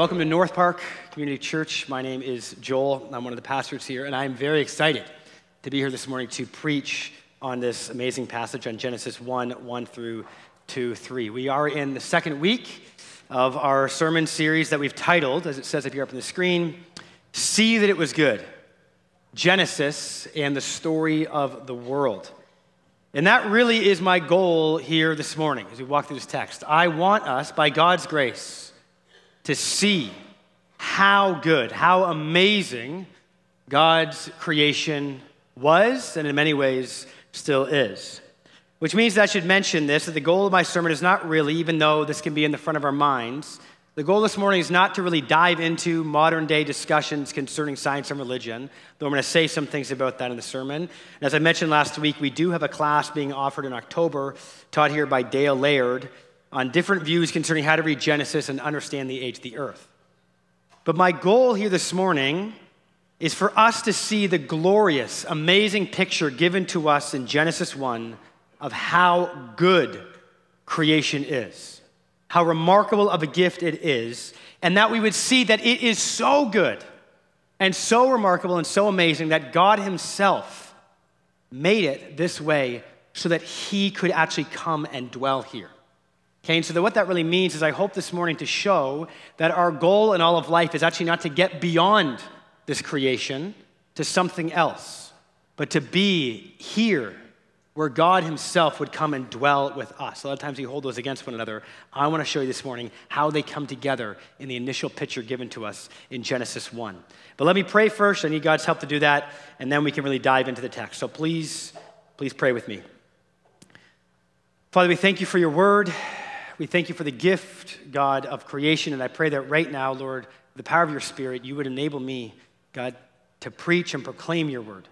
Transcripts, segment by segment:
welcome to North Park Community Church. My name is Joel. I'm one of the pastors here, and I'm very excited to be here this morning to preach on this amazing passage on Genesis 1 1 through 2 3. We are in the second week of our sermon series that we've titled, as it says up here up on the screen, See That It Was Good Genesis and the Story of the World. And that really is my goal here this morning as we walk through this text. I want us, by God's grace, to see how good, how amazing God's creation was, and in many ways still is. Which means that I should mention this that the goal of my sermon is not really, even though this can be in the front of our minds, the goal this morning is not to really dive into modern day discussions concerning science and religion, though I'm going to say some things about that in the sermon. And as I mentioned last week, we do have a class being offered in October, taught here by Dale Laird, on different views concerning how to read Genesis and understand the age of the earth. But my goal here this morning is for us to see the glorious, amazing picture given to us in Genesis 1 of how good creation is, how remarkable of a gift it is, and that we would see that it is so good and so remarkable and so amazing that God Himself made it this way so that He could actually come and dwell here. Okay, and so that what that really means is I hope this morning to show that our goal in all of life is actually not to get beyond this creation to something else, but to be here where God Himself would come and dwell with us. A lot of times we hold those against one another. I want to show you this morning how they come together in the initial picture given to us in Genesis 1. But let me pray first. I need God's help to do that, and then we can really dive into the text. So please, please pray with me. Father, we thank you for your word. We thank you for the gift, God, of creation. And I pray that right now, Lord, the power of your Spirit, you would enable me, God, to preach and proclaim your word.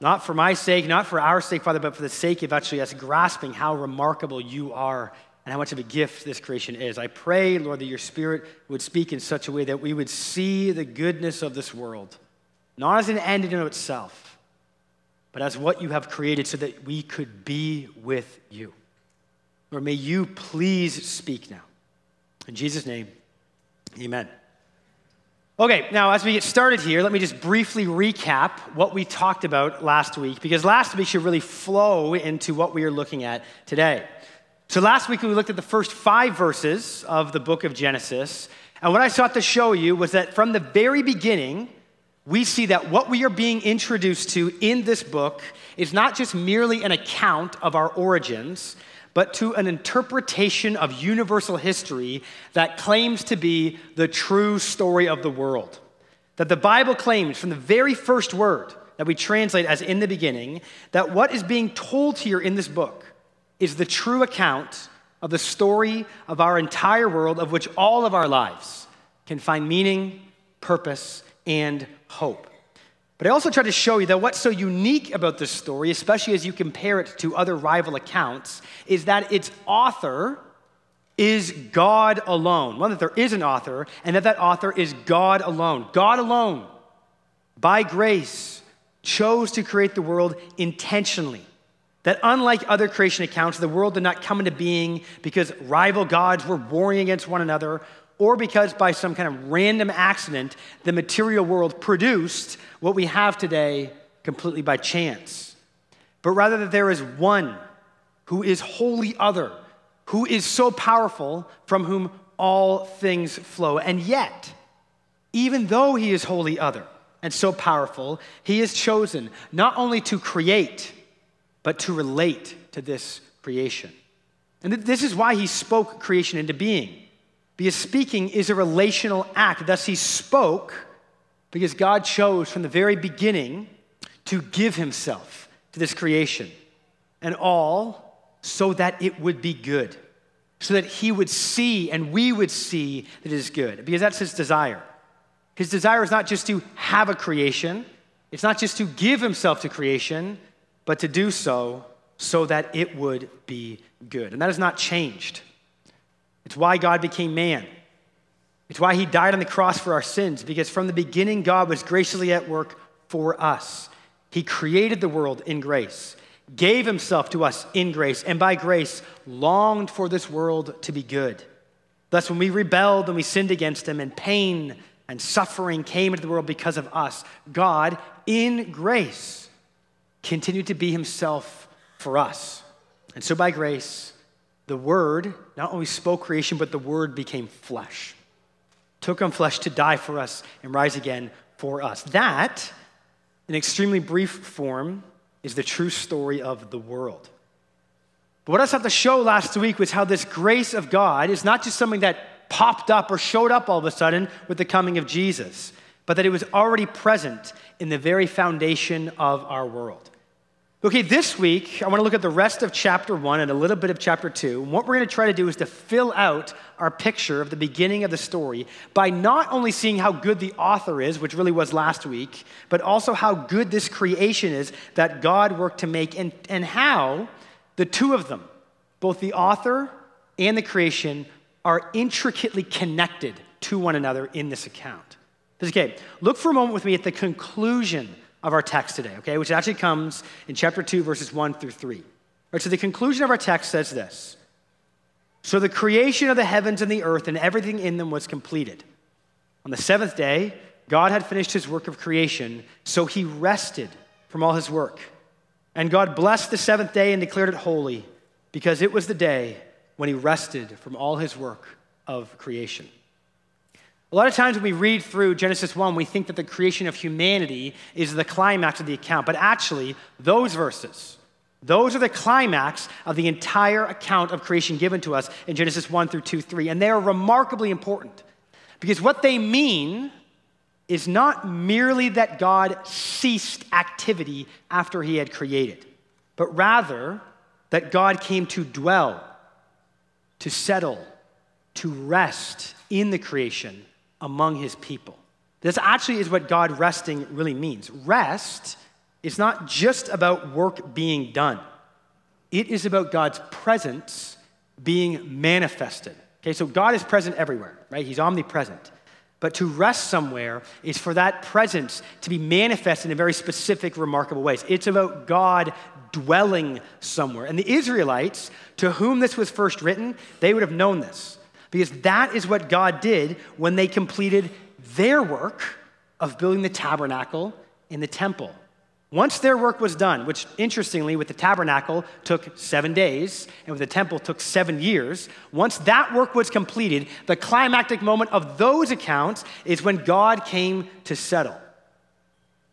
Not for my sake, not for our sake, Father, but for the sake of actually us grasping how remarkable you are and how much of a gift this creation is. I pray, Lord, that your Spirit would speak in such a way that we would see the goodness of this world, not as an end in itself, but as what you have created so that we could be with you. Lord, may you please speak now. In Jesus' name, amen. Okay, now as we get started here, let me just briefly recap what we talked about last week, because last week should really flow into what we are looking at today. So last week we looked at the first five verses of the book of Genesis, and what I sought to show you was that from the very beginning, we see that what we are being introduced to in this book is not just merely an account of our origins, but to an interpretation of universal history that claims to be the true story of the world. That the Bible claims from the very first word that we translate as in the beginning, that what is being told here in this book is the true account of the story of our entire world, of which all of our lives can find meaning, purpose, and hope. But I also try to show you that what's so unique about this story, especially as you compare it to other rival accounts, is that its author is God alone. One, that there is an author, and that that author is God alone. God alone, by grace, chose to create the world intentionally. That unlike other creation accounts, the world did not come into being because rival gods were warring against one another or because by some kind of random accident, the material world produced what we have today completely by chance. But rather that there is one who is wholly other, who is so powerful, from whom all things flow. And yet, even though he is wholly other and so powerful, he is chosen not only to create, but to relate to this creation. And this is why he spoke creation into being. Because speaking is a relational act. Thus, he spoke because God chose from the very beginning to give himself to this creation. And all so that it would be good. So that he would see and we would see that it is good. Because that's his desire. His desire is not just to have a creation, it's not just to give himself to creation, but to do so so that it would be good. And that has not changed. It's why God became man. It's why he died on the cross for our sins, because from the beginning, God was graciously at work for us. He created the world in grace, gave himself to us in grace, and by grace longed for this world to be good. Thus, when we rebelled and we sinned against him, and pain and suffering came into the world because of us, God, in grace, continued to be himself for us. And so, by grace, the Word not only spoke creation, but the Word became flesh, took on flesh to die for us and rise again for us. That, in extremely brief form, is the true story of the world. But what I saw the show last week was how this grace of God is not just something that popped up or showed up all of a sudden with the coming of Jesus, but that it was already present in the very foundation of our world. Okay, this week, I want to look at the rest of chapter one and a little bit of chapter two. And what we're going to try to do is to fill out our picture of the beginning of the story by not only seeing how good the author is, which really was last week, but also how good this creation is that God worked to make and, and how the two of them, both the author and the creation, are intricately connected to one another in this account. Okay, look for a moment with me at the conclusion of our text today, okay, which actually comes in chapter 2, verses 1 through 3. All right, so the conclusion of our text says this So the creation of the heavens and the earth and everything in them was completed. On the seventh day, God had finished his work of creation, so he rested from all his work. And God blessed the seventh day and declared it holy because it was the day when he rested from all his work of creation. A lot of times when we read through Genesis 1, we think that the creation of humanity is the climax of the account. But actually, those verses, those are the climax of the entire account of creation given to us in Genesis 1 through 2, 3. And they are remarkably important because what they mean is not merely that God ceased activity after he had created, but rather that God came to dwell, to settle, to rest in the creation among his people. This actually is what God resting really means. Rest is not just about work being done, it is about God's presence being manifested. Okay, so God is present everywhere, right? He's omnipresent. But to rest somewhere is for that presence to be manifested in very specific, remarkable ways. It's about God dwelling somewhere. And the Israelites, to whom this was first written, they would have known this. Because that is what God did when they completed their work of building the tabernacle in the temple. Once their work was done, which interestingly, with the tabernacle took seven days, and with the temple took seven years, once that work was completed, the climactic moment of those accounts is when God came to settle,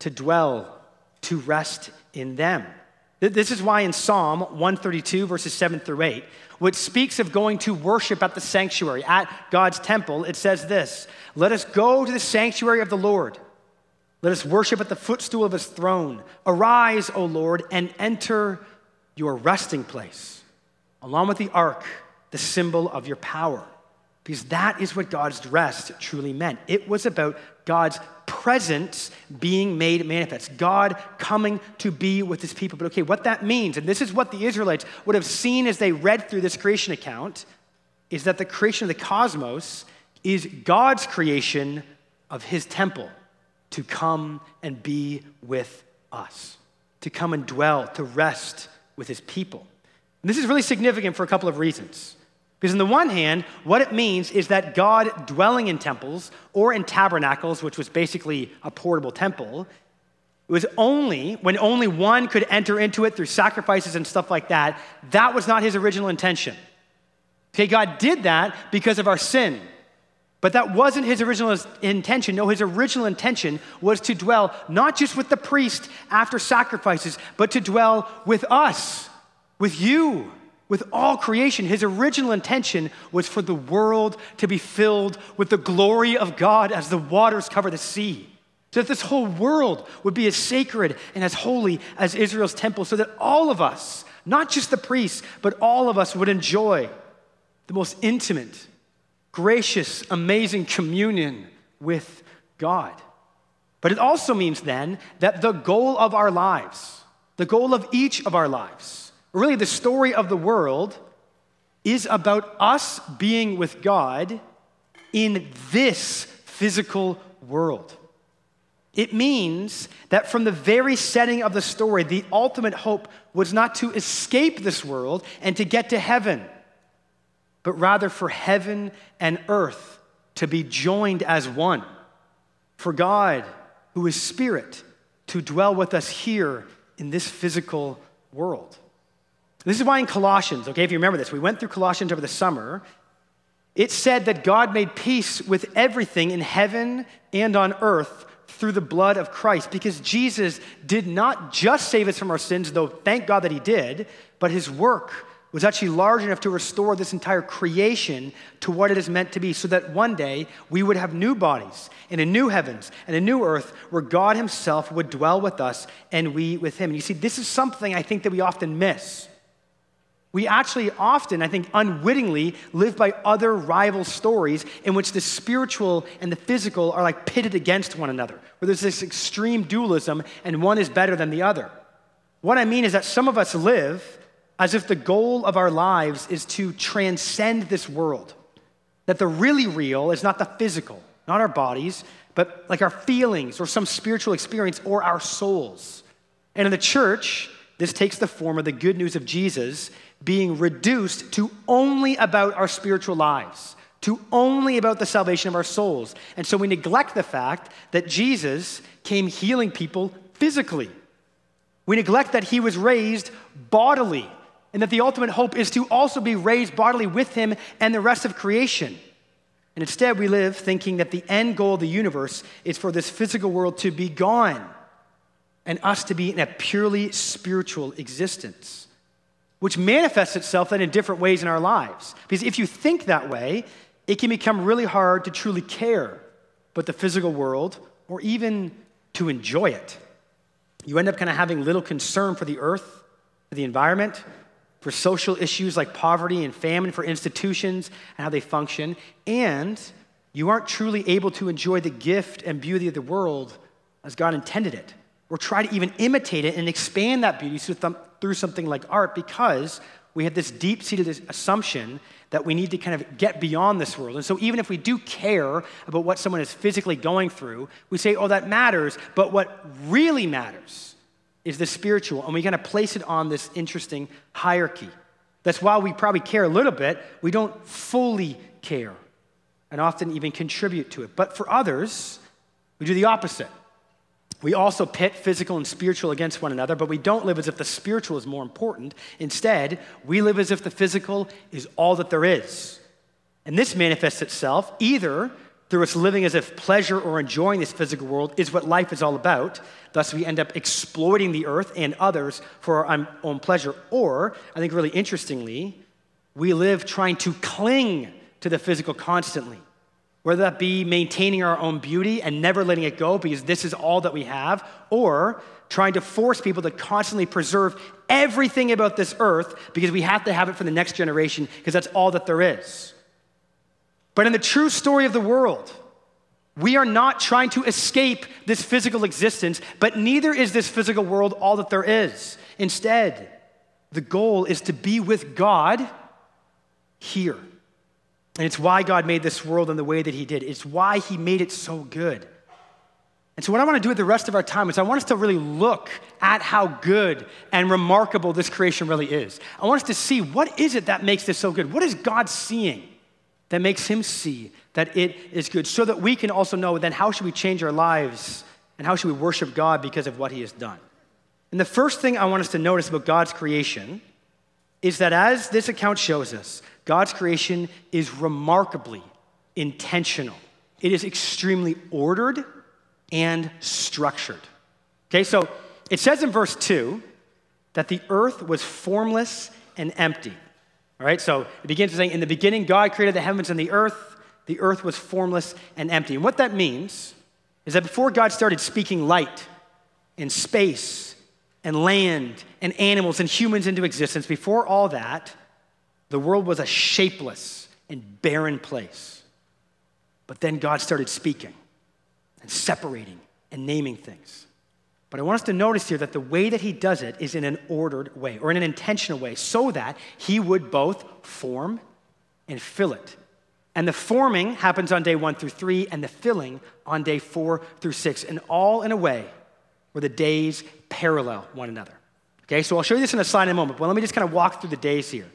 to dwell, to rest in them. This is why in Psalm 132, verses 7 through 8, which speaks of going to worship at the sanctuary, at God's temple, it says this Let us go to the sanctuary of the Lord. Let us worship at the footstool of his throne. Arise, O Lord, and enter your resting place, along with the ark, the symbol of your power. Because that is what God's rest truly meant. It was about God's presence being made manifest, God coming to be with his people. But okay, what that means, and this is what the Israelites would have seen as they read through this creation account, is that the creation of the cosmos is God's creation of his temple to come and be with us, to come and dwell, to rest with his people. And this is really significant for a couple of reasons. Because, on the one hand, what it means is that God dwelling in temples or in tabernacles, which was basically a portable temple, it was only when only one could enter into it through sacrifices and stuff like that. That was not his original intention. Okay, God did that because of our sin. But that wasn't his original intention. No, his original intention was to dwell not just with the priest after sacrifices, but to dwell with us, with you, with all creation. His original intention was for the world to be filled with the glory of God as the waters cover the sea. So that this whole world would be as sacred and as holy as Israel's temple, so that all of us, not just the priests, but all of us would enjoy the most intimate gracious, amazing communion with God. But it also means then that the goal of our lives, the goal of each of our lives, really the story of the world, is about us being with God in this physical world. It means that from the very setting of the story, the ultimate hope was not to escape this world and to get to heaven but rather for heaven and earth to be joined as one. For God, who is spirit, to dwell with us here in this physical world. This is why in Colossians, okay, if you remember this, we went through Colossians over the summer. It said that God made peace with everything in heaven and on earth through the blood of Christ because Jesus did not just save us from our sins, though thank God that he did, but his work was actually large enough to restore this entire creation to what it is meant to be, so that one day we would have new bodies in a new heavens and a new earth where God Himself would dwell with us and we with Him. And you see, this is something I think that we often miss. We actually often, I think, unwittingly live by other rival stories in which the spiritual and the physical are like pitted against one another, where there's this extreme dualism and one is better than the other. What I mean is that some of us live as if the goal of our lives is to transcend this world. That the really real is not the physical, not our bodies, but like our feelings or some spiritual experience or our souls. And in the church, this takes the form of the good news of Jesus being reduced to only about our spiritual lives, to only about the salvation of our souls. And so we neglect the fact that Jesus came healing people physically. We neglect that he was raised bodily and that the ultimate hope is to also be raised bodily with him and the rest of creation. And instead, we live thinking that the end goal of the universe is for this physical world to be gone and us to be in a purely spiritual existence, which manifests itself then in different ways in our lives. Because if you think that way, it can become really hard to truly care about the physical world or even to enjoy it. You end up kind of having little concern for the earth, for the environment, for social issues like poverty and famine, for institutions and how they function, and you aren't truly able to enjoy the gift and beauty of the world as God intended it, or try to even imitate it and expand that beauty through something like art because we have this deep seated assumption that we need to kind of get beyond this world. And so, even if we do care about what someone is physically going through, we say, oh, that matters, but what really matters is the spiritual, and we kind of place it on this interesting hierarchy. That's why we probably care a little bit, we don't fully care and often even contribute to it. But for others, we do the opposite. We also pit physical and spiritual against one another, but we don't live as if the spiritual is more important. Instead, we live as if the physical is all that there is. And this manifests itself either through us living as if pleasure or enjoying this physical world is what life is all about. Thus, we end up exploiting the earth and others for our own pleasure. Or, I think really interestingly, we live trying to cling to the physical constantly, whether that be maintaining our own beauty and never letting it go because this is all that we have, or trying to force people to constantly preserve everything about this earth because we have to have it for the next generation because that's all that there is. But in the true story of the world, we are not trying to escape this physical existence, but neither is this physical world all that there is. Instead, the goal is to be with God here. And it's why God made this world in the way that He did. It's why He made it so good. And so, what I want to do with the rest of our time is I want us to really look at how good and remarkable this creation really is. I want us to see what is it that makes this so good? What is God seeing? that makes him see that it is good, so that we can also know then how should we change our lives and how should we worship God because of what he has done. And the first thing I want us to notice about God's creation is that as this account shows us, God's creation is remarkably intentional. It is extremely ordered and structured. Okay, so it says in verse 2 that the earth was formless and empty. All right, so it begins with saying, In the beginning, God created the heavens and the earth. The earth was formless and empty. And what that means is that before God started speaking light and space and land and animals and humans into existence, before all that, the world was a shapeless and barren place. But then God started speaking and separating and naming things. But I want us to notice here that the way that he does it is in an ordered way or in an intentional way so that he would both form and fill it. And the forming happens on day one through three, and the filling on day four through six, and all in a way where the days parallel one another. Okay, so I'll show you this in a slide in a moment, but let me just kind of walk through the days here.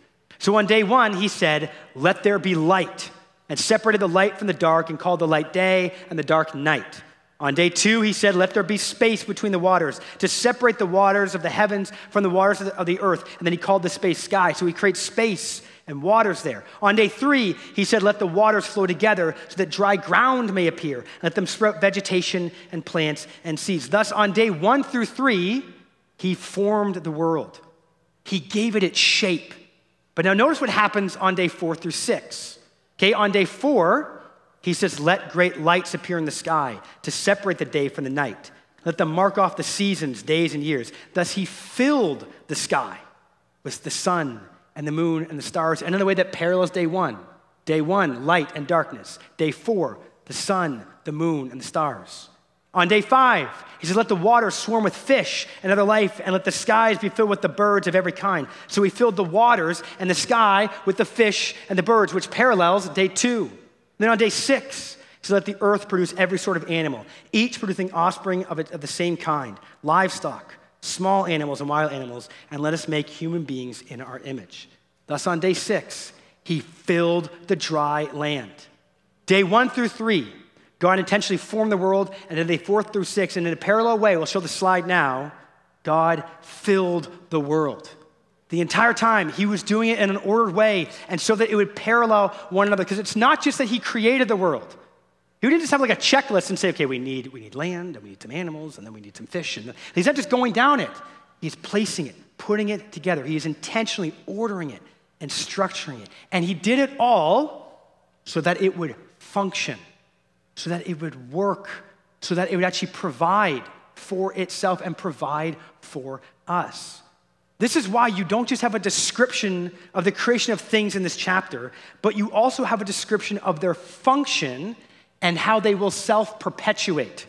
So on day one, he said, Let there be light, and separated the light from the dark, and called the light day and the dark night. On day two, he said, Let there be space between the waters to separate the waters of the heavens from the waters of the, earth. And then he called the space sky. So he creates space and waters there. On day three, he said, Let the waters flow together so that dry ground may appear. Let them sprout vegetation and plants and seeds. Thus, on day one through three, he formed the world, he gave it its shape. But now notice what happens on day four through six. Okay, on day four, he says, Let great lights appear in the sky to separate the day from the night. Let them mark off the seasons, days, and years. Thus, he filled the sky with the sun and the moon and the stars, and in a way that parallels day one. Day one, light and darkness. Day four, the sun, the moon, and the stars. On day five, he says, Let the waters swarm with fish and other life, and let the skies be filled with the birds of every kind. So he filled the waters and the sky with the fish and the birds, which parallels day two. And then on day six, so let the earth produce every sort of animal, each producing offspring of, it, of the same kind, livestock, small animals and wild animals, and let us make human beings in our image. Thus, on day six, he filled the dry land. Day one through three, God intentionally formed the world, and then day four through six, and in a parallel way, we'll show the slide now, God filled the world. The entire time, he was doing it in an ordered way, and so that it would parallel one another. Because it's not just that he created the world. He didn't just have like a checklist and say, okay, we need, we need land, and we need some animals, and then we need some fish. And he's not just going down it, he's placing it, putting it together. He is intentionally ordering it and structuring it. And he did it all so that it would function, so that it would work, so that it would actually provide for itself and provide for us. This is why you don't just have a description of the creation of things in this chapter, but you also have a description of their function and how they will self perpetuate.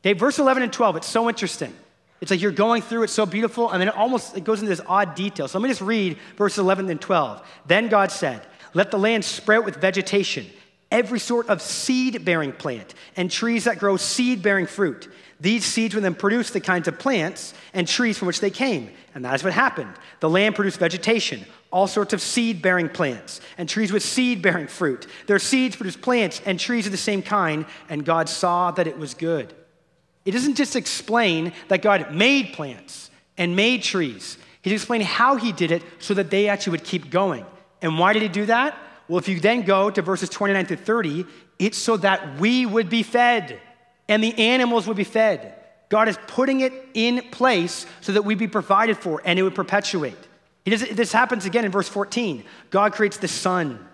Okay, verse 11 and 12, it's so interesting. It's like you're going through, it's so beautiful, and then it almost it goes into this odd detail. So let me just read verses 11 and 12. Then God said, Let the land sprout with vegetation, every sort of seed bearing plant, and trees that grow seed bearing fruit. These seeds would then produce the kinds of plants and trees from which they came. And that is what happened. The land produced vegetation, all sorts of seed bearing plants, and trees with seed bearing fruit. Their seeds produced plants and trees of the same kind, and God saw that it was good. It doesn't just explain that God made plants and made trees, He's explaining how He did it so that they actually would keep going. And why did He do that? Well, if you then go to verses 29 to 30, it's so that we would be fed and the animals would be fed. God is putting it in place so that we'd be provided for and it would perpetuate. This happens again in verse 14. God creates the sun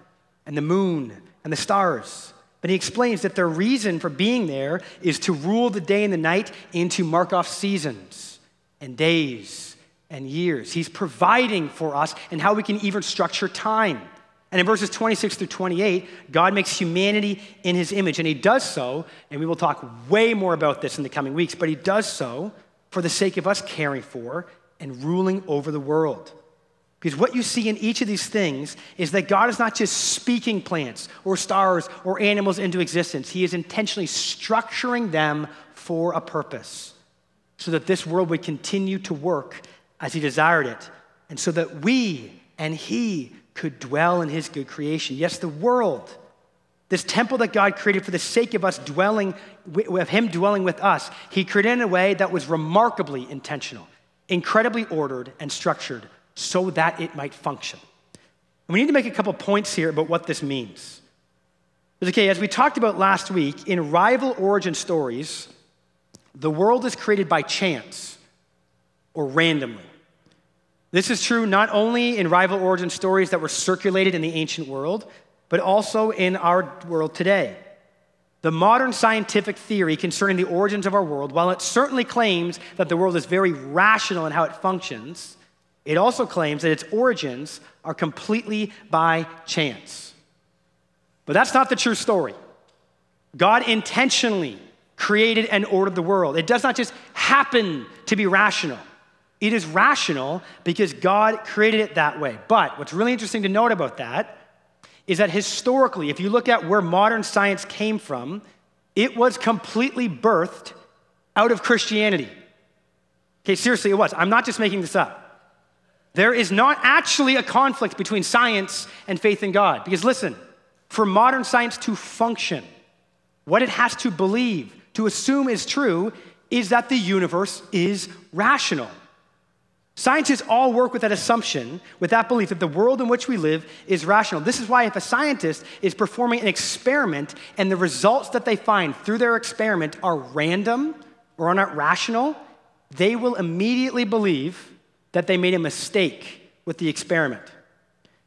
and the moon and the stars. But he explains that their reason for being there is to rule the day and the night and to mark off seasons and days and years. He's providing for us and how we can even structure time. And in verses 26 through 28, God makes humanity in his image. And he does so, and we will talk way more about this in the coming weeks, but he does so for the sake of us caring for and ruling over the world. Because what you see in each of these things is that God is not just speaking plants or stars or animals into existence, He is intentionally structuring them for a purpose so that this world would continue to work as He desired it, and so that we and He could dwell in his good creation. Yes, the world, this temple that God created for the sake of us dwelling, with him dwelling with us, he created in a way that was remarkably intentional, incredibly ordered and structured so that it might function. And we need to make a couple points here about what this means. Okay, as we talked about last week, in rival origin stories, the world is created by chance or randomly. This is true not only in rival origin stories that were circulated in the ancient world, but also in our world today. The modern scientific theory concerning the origins of our world, while it certainly claims that the world is very rational in how it functions, it also claims that its origins are completely by chance. But that's not the true story. God intentionally created and ordered the world. It does not just happen to be rational. It is rational because God created it that way. But what's really interesting to note about that is that historically, if you look at where modern science came from, it was completely birthed out of Christianity. Okay, seriously, it was. I'm not just making this up. there is not actually a conflict between science and faith in God. Because listen, for modern science to function, what it has to believe, to assume is true, is that the universe is rational. Scientists all work with that assumption, with that belief that the world in which we live is rational. This is why, if a scientist is performing an experiment and the results that they find through their experiment are random or are not rational, they will immediately believe that they made a mistake with the experiment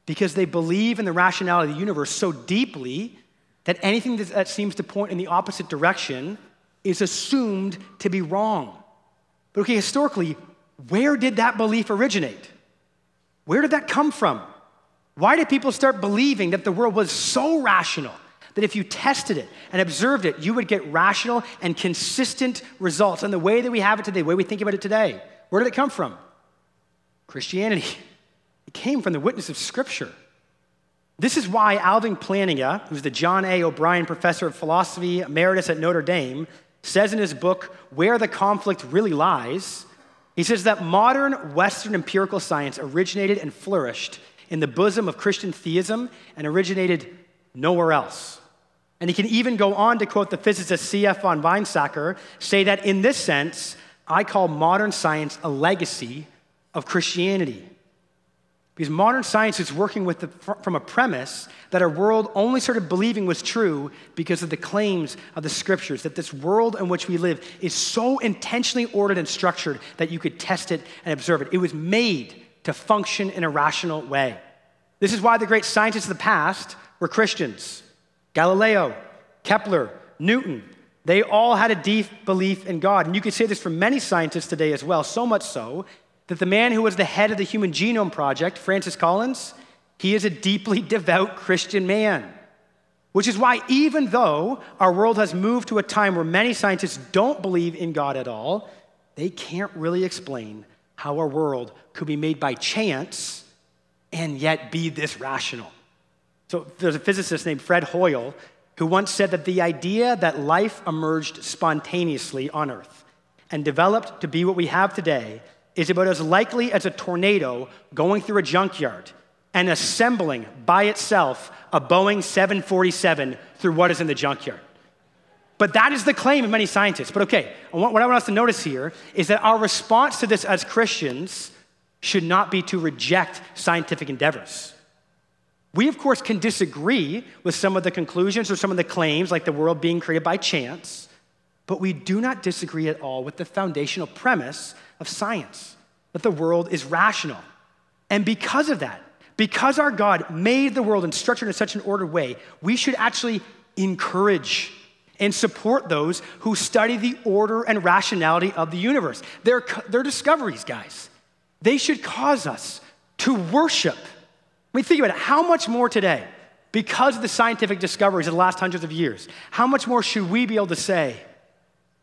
because they believe in the rationality of the universe so deeply that anything that seems to point in the opposite direction is assumed to be wrong. But okay, historically, where did that belief originate? Where did that come from? Why did people start believing that the world was so rational that if you tested it and observed it, you would get rational and consistent results? And the way that we have it today, the way we think about it today, where did it come from? Christianity. It came from the witness of Scripture. This is why Alvin Plantinga, who's the John A. O'Brien Professor of Philosophy Emeritus at Notre Dame, says in his book, Where the Conflict Really Lies, he says that modern Western empirical science originated and flourished in the bosom of Christian theism and originated nowhere else. And he can even go on to quote the physicist C.F. von Weizsäcker, say that in this sense, I call modern science a legacy of Christianity. Because modern science is working with the, from a premise that our world only started believing was true because of the claims of the scriptures, that this world in which we live is so intentionally ordered and structured that you could test it and observe it. It was made to function in a rational way. This is why the great scientists of the past were Christians Galileo, Kepler, Newton. They all had a deep belief in God. And you could say this for many scientists today as well, so much so that the man who was the head of the Human Genome Project, Francis Collins, he is a deeply devout Christian man. Which is why, even though our world has moved to a time where many scientists don't believe in God at all, they can't really explain how our world could be made by chance and yet be this rational. So, there's a physicist named Fred Hoyle who once said that the idea that life emerged spontaneously on Earth and developed to be what we have today is about as likely as a tornado going through a junkyard and assembling by itself a Boeing 747 through what is in the junkyard. But that is the claim of many scientists. But okay, what I want us to notice here is that our response to this as Christians should not be to reject scientific endeavors. We, of course, can disagree with some of the conclusions or some of the claims, like the world being created by chance, but we do not disagree at all with the foundational premise of science that the world is rational. And because of that, because our God made the world and structured it in such an ordered way, we should actually encourage and support those who study the order and rationality of the universe. They're, their discoveries, guys. They should cause us to worship. I mean, think about it. How much more today, because of the scientific discoveries of the last hundreds of years, how much more should we be able to say,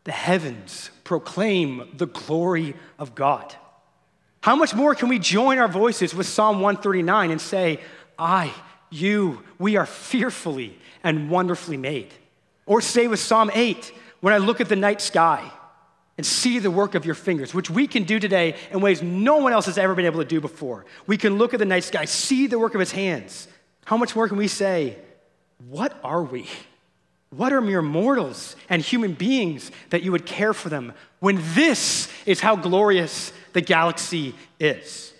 the heavens proclaim the glory of God. How much more can we join our voices with Psalm 139 and say, I, you, we are fearfully and wonderfully made? Or say with Psalm 8, when I look at the night sky and see the work of your fingers, which we can do today in ways no one else has ever been able to do before. We can look at the night sky, see the work of his hands. How much more can we say, What are we? What are mere mortals and human beings that you would care for them when this is how glorious the galaxy is?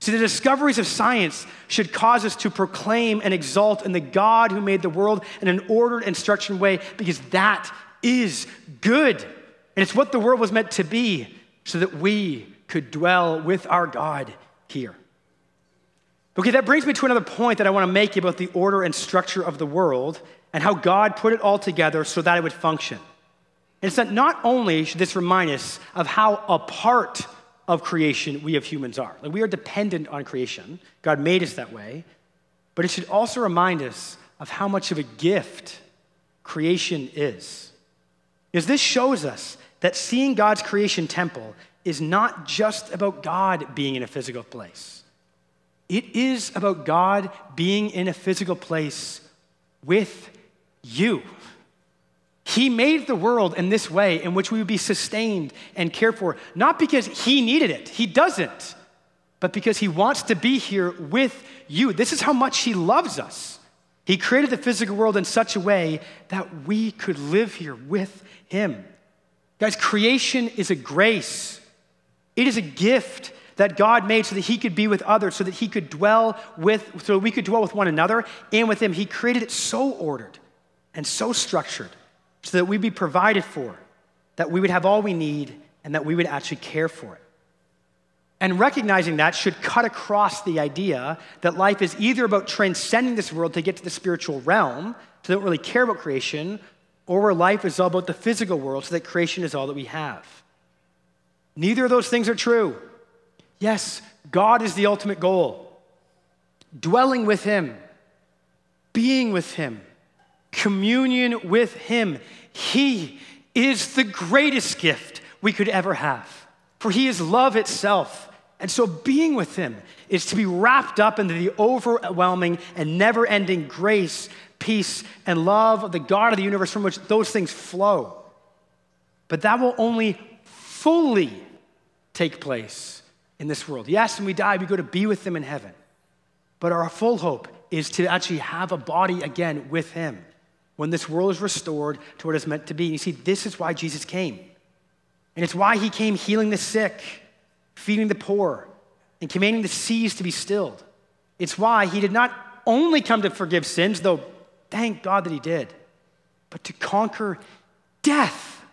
See, the discoveries of science should cause us to proclaim and exalt in the God who made the world in an ordered and structured way because that is good. And it's what the world was meant to be so that we could dwell with our God here. Okay, that brings me to another point that I want to make about the order and structure of the world and how God put it all together so that it would function. And it's that not only should this remind us of how a part of creation we of humans are, like we are dependent on creation, God made us that way, but it should also remind us of how much of a gift creation is. Because this shows us that seeing God's creation temple is not just about God being in a physical place. It is about God being in a physical place with you. He made the world in this way in which we would be sustained and cared for, not because He needed it, He doesn't, but because he wants to be here with you. This is how much he loves us. He created the physical world in such a way that we could live here with him. Guys, creation is a grace, it is a gift that God made so that he could be with others, so that he could dwell with, so we could dwell with one another and with him. He created it so ordered and so structured so that we'd be provided for, that we would have all we need, and that we would actually care for it. And recognizing that should cut across the idea that life is either about transcending this world to get to the spiritual realm, so they don't really care about creation, or where life is all about the physical world, so that creation is all that we have. Neither of those things are true. Yes, God is the ultimate goal. Dwelling with Him, being with Him, communion with Him. He is the greatest gift we could ever have, for He is love itself. And so, being with Him is to be wrapped up into the overwhelming and never ending grace, peace, and love of the God of the universe from which those things flow. But that will only fully take place in this world. Yes, when we die, we go to be with Him in heaven. But our full hope is to actually have a body again with Him when this world is restored to what it's meant to be. You see, this is why Jesus came. And it's why He came healing the sick, feeding the poor, and commanding the seas to be stilled. It's why He did not only come to forgive sins, though thank God that He did, but to conquer death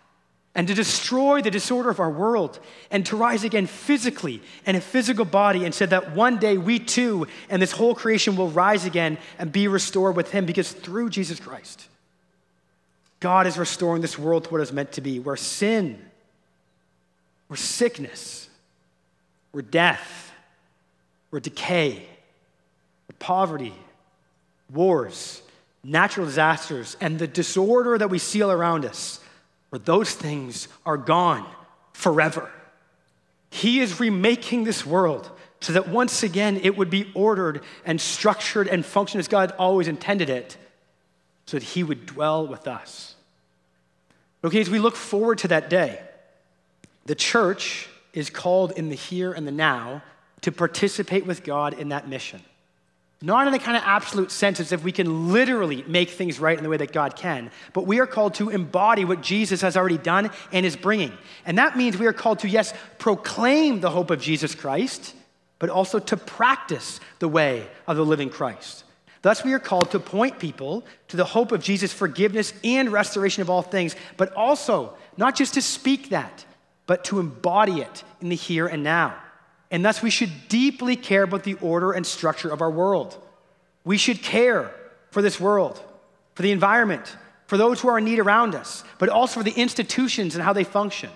and to destroy the disorder of our world and to rise again physically in a physical body and said that one day we too and this whole creation will rise again and be restored with him because through Jesus Christ God is restoring this world to what it's meant to be where sin where sickness where death where decay where poverty wars natural disasters and the disorder that we see all around us where those things are gone forever. He is remaking this world so that once again it would be ordered and structured and function as God always intended it, so that He would dwell with us. Okay, as we look forward to that day, the church is called in the here and the now to participate with God in that mission. Not in the kind of absolute sense as if we can literally make things right in the way that God can, but we are called to embody what Jesus has already done and is bringing. And that means we are called to, yes, proclaim the hope of Jesus Christ, but also to practice the way of the living Christ. Thus, we are called to point people to the hope of Jesus' forgiveness and restoration of all things, but also not just to speak that, but to embody it in the here and now. And thus, we should deeply care about the order and structure of our world. We should care for this world, for the environment, for those who are in need around us, but also for the institutions and how they function.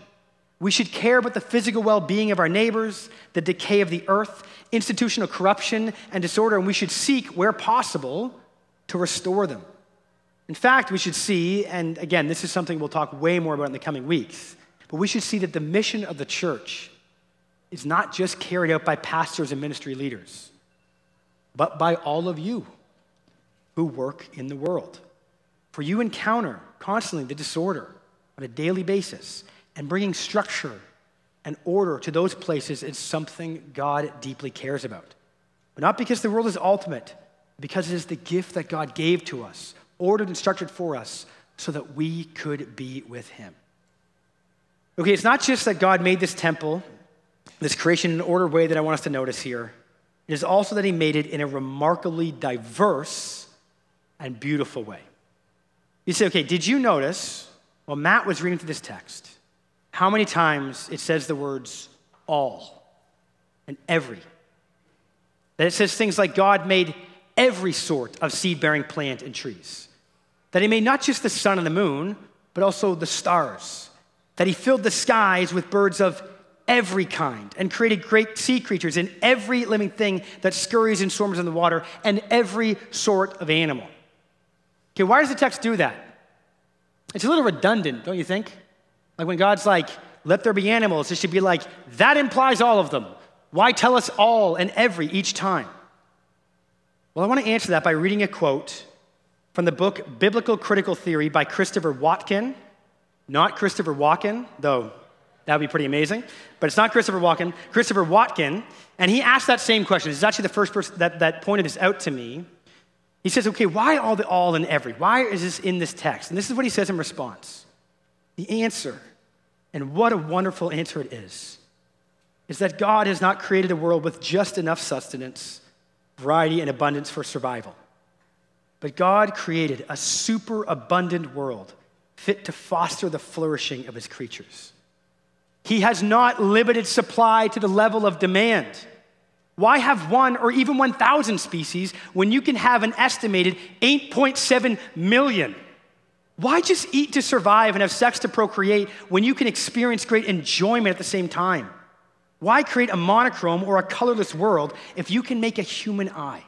We should care about the physical well being of our neighbors, the decay of the earth, institutional corruption and disorder, and we should seek, where possible, to restore them. In fact, we should see, and again, this is something we'll talk way more about in the coming weeks, but we should see that the mission of the church is not just carried out by pastors and ministry leaders, but by all of you who work in the world. For you encounter constantly the disorder on a daily basis, and bringing structure and order to those places is something God deeply cares about. But not because the world is ultimate, because it is the gift that God gave to us, ordered and structured for us, so that we could be with Him. Okay, it's not just that God made this temple this creation in an ordered way that I want us to notice here. It is also that he made it in a remarkably diverse and beautiful way. You say, okay, did you notice, while Matt was reading through this text, how many times it says the words all and every? That it says things like God made every sort of seed bearing plant and trees. That he made not just the sun and the moon, but also the stars. That he filled the skies with birds of every kind and created great sea creatures and every living thing that scurries and swarms in the water and every sort of animal. Okay, why does the text do that? It's a little redundant, don't you think? Like when God's like, let there be animals, it should be like, that implies all of them. Why tell us all and every each time? Well, I want to answer that by reading a quote from the book Biblical Critical Theory by Christopher Watkin, not Christopher Walken, though that would be pretty amazing. But it's not Christopher Walken. Christopher Watkin, And he asked that same question. This is actually the first person that, that pointed this out to me. He says, okay, why all the all and every? Why is this in this text? And this is what he says in response. The answer, and what a wonderful answer it is, is that God has not created a world with just enough sustenance, variety, and abundance for survival. But God created a super abundant world fit to foster the flourishing of his creatures. He has not limited supply to the level of demand. Why have one or even 1,000 species when you can have an estimated 8.7 million? Why just eat to survive and have sex to procreate when you can experience great enjoyment at the same time? Why create a monochrome or a colorless world if you can make a human eye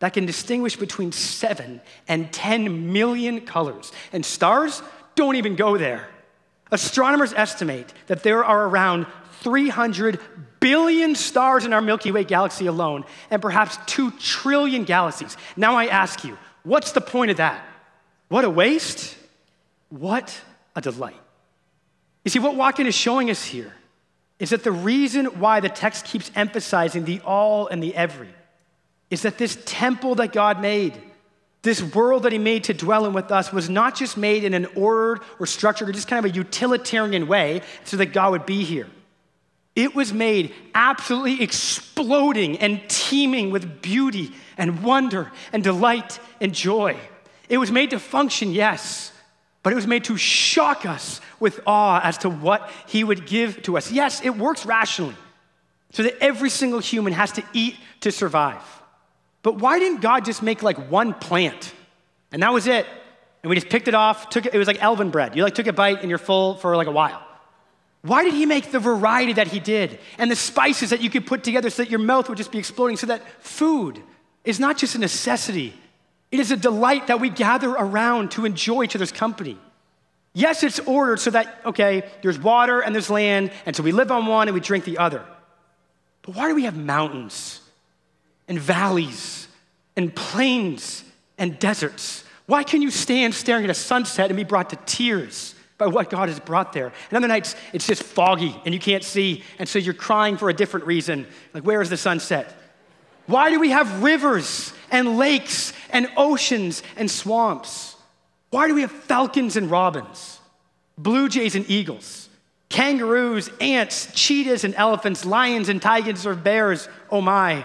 that can distinguish between 7 and 10 million colors? And stars don't even go there. Astronomers estimate that there are around 300 billion stars in our Milky Way galaxy alone, and perhaps 2 trillion galaxies. Now I ask you, what's the point of that? What a waste? What a delight. You see, what Watkin is showing us here is that the reason why the text keeps emphasizing the all and the every is that this temple that God made, this world that He made to dwell in with us, was not just made in an ordered or structured or just kind of a utilitarian way so that God would be here. It was made absolutely exploding and teeming with beauty and wonder and delight and joy. It was made to function, yes, but it was made to shock us with awe as to what He would give to us. Yes, it works rationally, so that every single human has to eat to survive. But why didn't God just make like one plant? And that was it. And we just picked it off, took it, it was like elven bread. You like took a bite and you're full for like a while. Why did he make the variety that he did and the spices that you could put together so that your mouth would just be exploding? So that food is not just a necessity, it is a delight that we gather around to enjoy each other's company. Yes, it's ordered so that, okay, there's water and there's land, and so we live on one and we drink the other. But why do we have mountains and valleys and plains and deserts? Why can you stand staring at a sunset and be brought to tears? by what God has brought there. And other nights, it's just foggy and you can't see. And so you're crying for a different reason. Like, where is the sunset? Why do we have rivers and lakes and oceans and swamps? Why do we have falcons and robins, blue jays and eagles, kangaroos, ants, cheetahs and elephants, lions and tigers or bears? Oh my.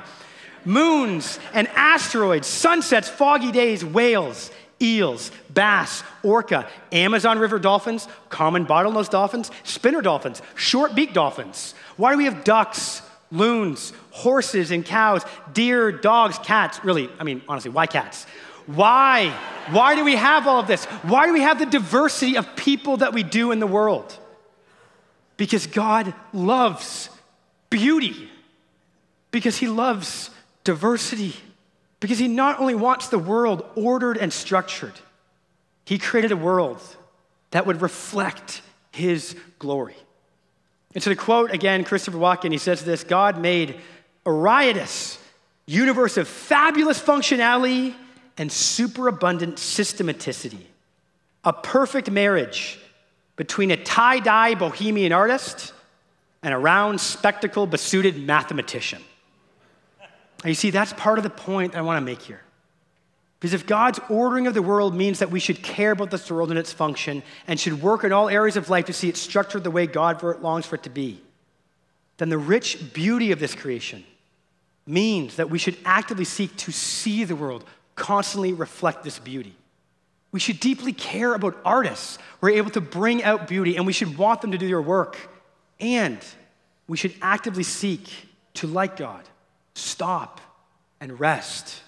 Moons and asteroids, sunsets, foggy days, whales, eels, bass, orca, Amazon River dolphins, common bottlenose dolphins, spinner dolphins, short beak dolphins. Why do we have ducks, loons, horses, and cows, deer, dogs, cats? Really, I mean, honestly, why cats? Why? Why do we have all of this? Why do we have the diversity of people that we do in the world? Because God loves beauty, because He loves diversity. Because he not only wants the world ordered and structured, he created a world that would reflect his glory. And so to quote again Christopher Watkin, he says this God made a riotous universe of fabulous functionality and superabundant systematicity, a perfect marriage between a tie dye bohemian artist and a round spectacle besuited mathematician. You see, that's part of the point I want to make here. Because if God's ordering of the world means that we should care about this world and its function and should work in all areas of life to see it structured the way God longs for it to be, then the rich beauty of this creation means that we should actively seek to see the world constantly reflect this beauty. We should deeply care about artists who are able to bring out beauty, and we should want them to do their work. And we should actively seek to, like God, stop and rest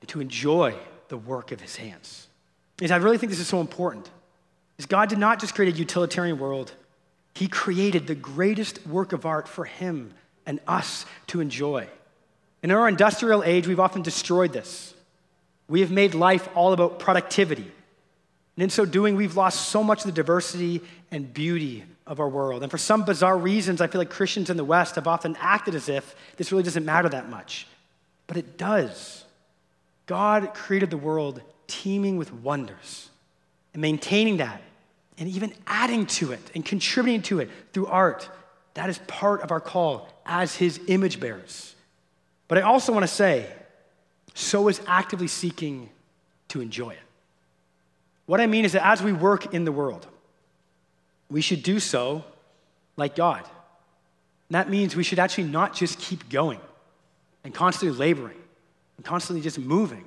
and to enjoy the work of his hands. Because I really think this is so important. Because God did not just create a utilitarian world, he created the greatest work of art for him and us to enjoy. In our industrial age, we've often destroyed this. We have made life all about productivity. And in so doing, we've lost so much of the diversity and beauty of our world. And for some bizarre reasons, I feel like Christians in the West have often acted as if this really doesn't matter that much. But it does. God created the world teeming with wonders, and maintaining that, and even adding to it and contributing to it through art. That is part of our call as his image bearers. But I also want to say, so is actively seeking to enjoy it. What I mean is that as we work in the world, we should do so like God. And that means we should actually not just keep going and constantly laboring and constantly just moving,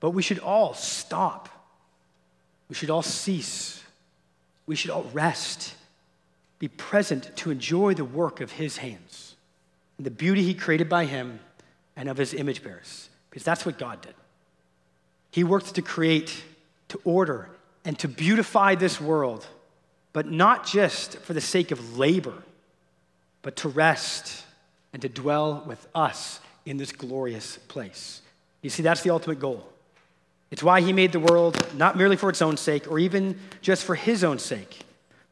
but we should all stop. We should all cease. We should all rest, be present to enjoy the work of His hands and the beauty He created by Him and of His image bearers, because that's what God did. He worked to create, to order, and to beautify this world, but not just for the sake of labor, but to rest and to dwell with us in this glorious place. You see, that's the ultimate goal. It's why he made the world not merely for its own sake or even just for his own sake,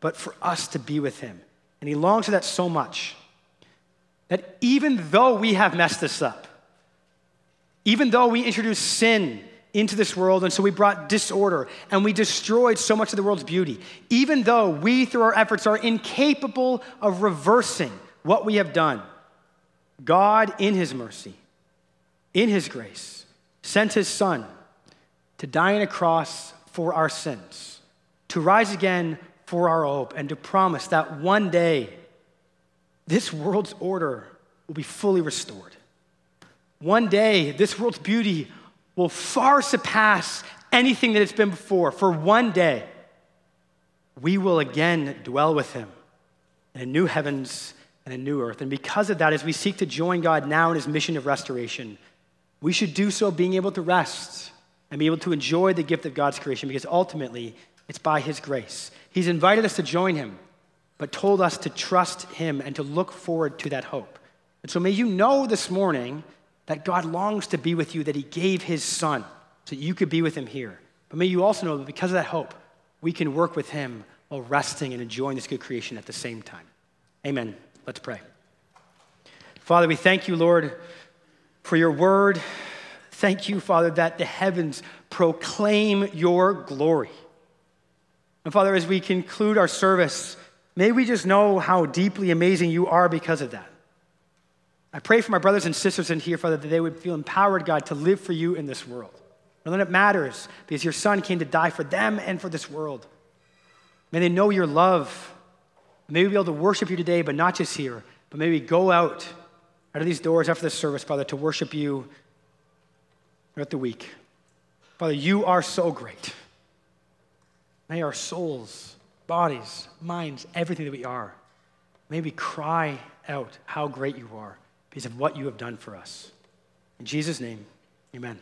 but for us to be with him. And he longs for that so much that even though we have messed this up, even though we introduced sin into this world, and so we brought disorder and we destroyed so much of the world's beauty, even though we, through our efforts, are incapable of reversing what we have done, God, in His mercy, in His grace, sent His Son to die on a cross for our sins, to rise again for our hope, and to promise that one day this world's order will be fully restored. One day, this world's beauty will far surpass anything that it's been before. For one day, we will again dwell with Him in a new heavens and a new earth. And because of that, as we seek to join God now in his mission of restoration, we should do so being able to rest and be able to enjoy the gift of God's creation because ultimately it's by his grace. He's invited us to join him, but told us to trust him and to look forward to that hope. And so may you know this morning that God longs to be with you, that he gave his son so you could be with him here. But may you also know that because of that hope, we can work with him while resting and enjoying this good creation at the same time. Amen. Let's pray. Father, we thank you, Lord, for your word. Thank you, Father, that the heavens proclaim your glory. And Father, as we conclude our service, may we just know how deeply amazing you are because of that. I pray for my brothers and sisters in here, Father, that they would feel empowered, God, to live for you in this world. And that it matters because your Son came to die for them and for this world. May they know your love May we be able to worship you today, but not just here, but may we go out out of these doors after this service, Father, to worship you throughout the week. Father, you are so great. May our souls, bodies, minds, everything that we are, may we cry out how great you are because of what you have done for us. In Jesus' name, amen.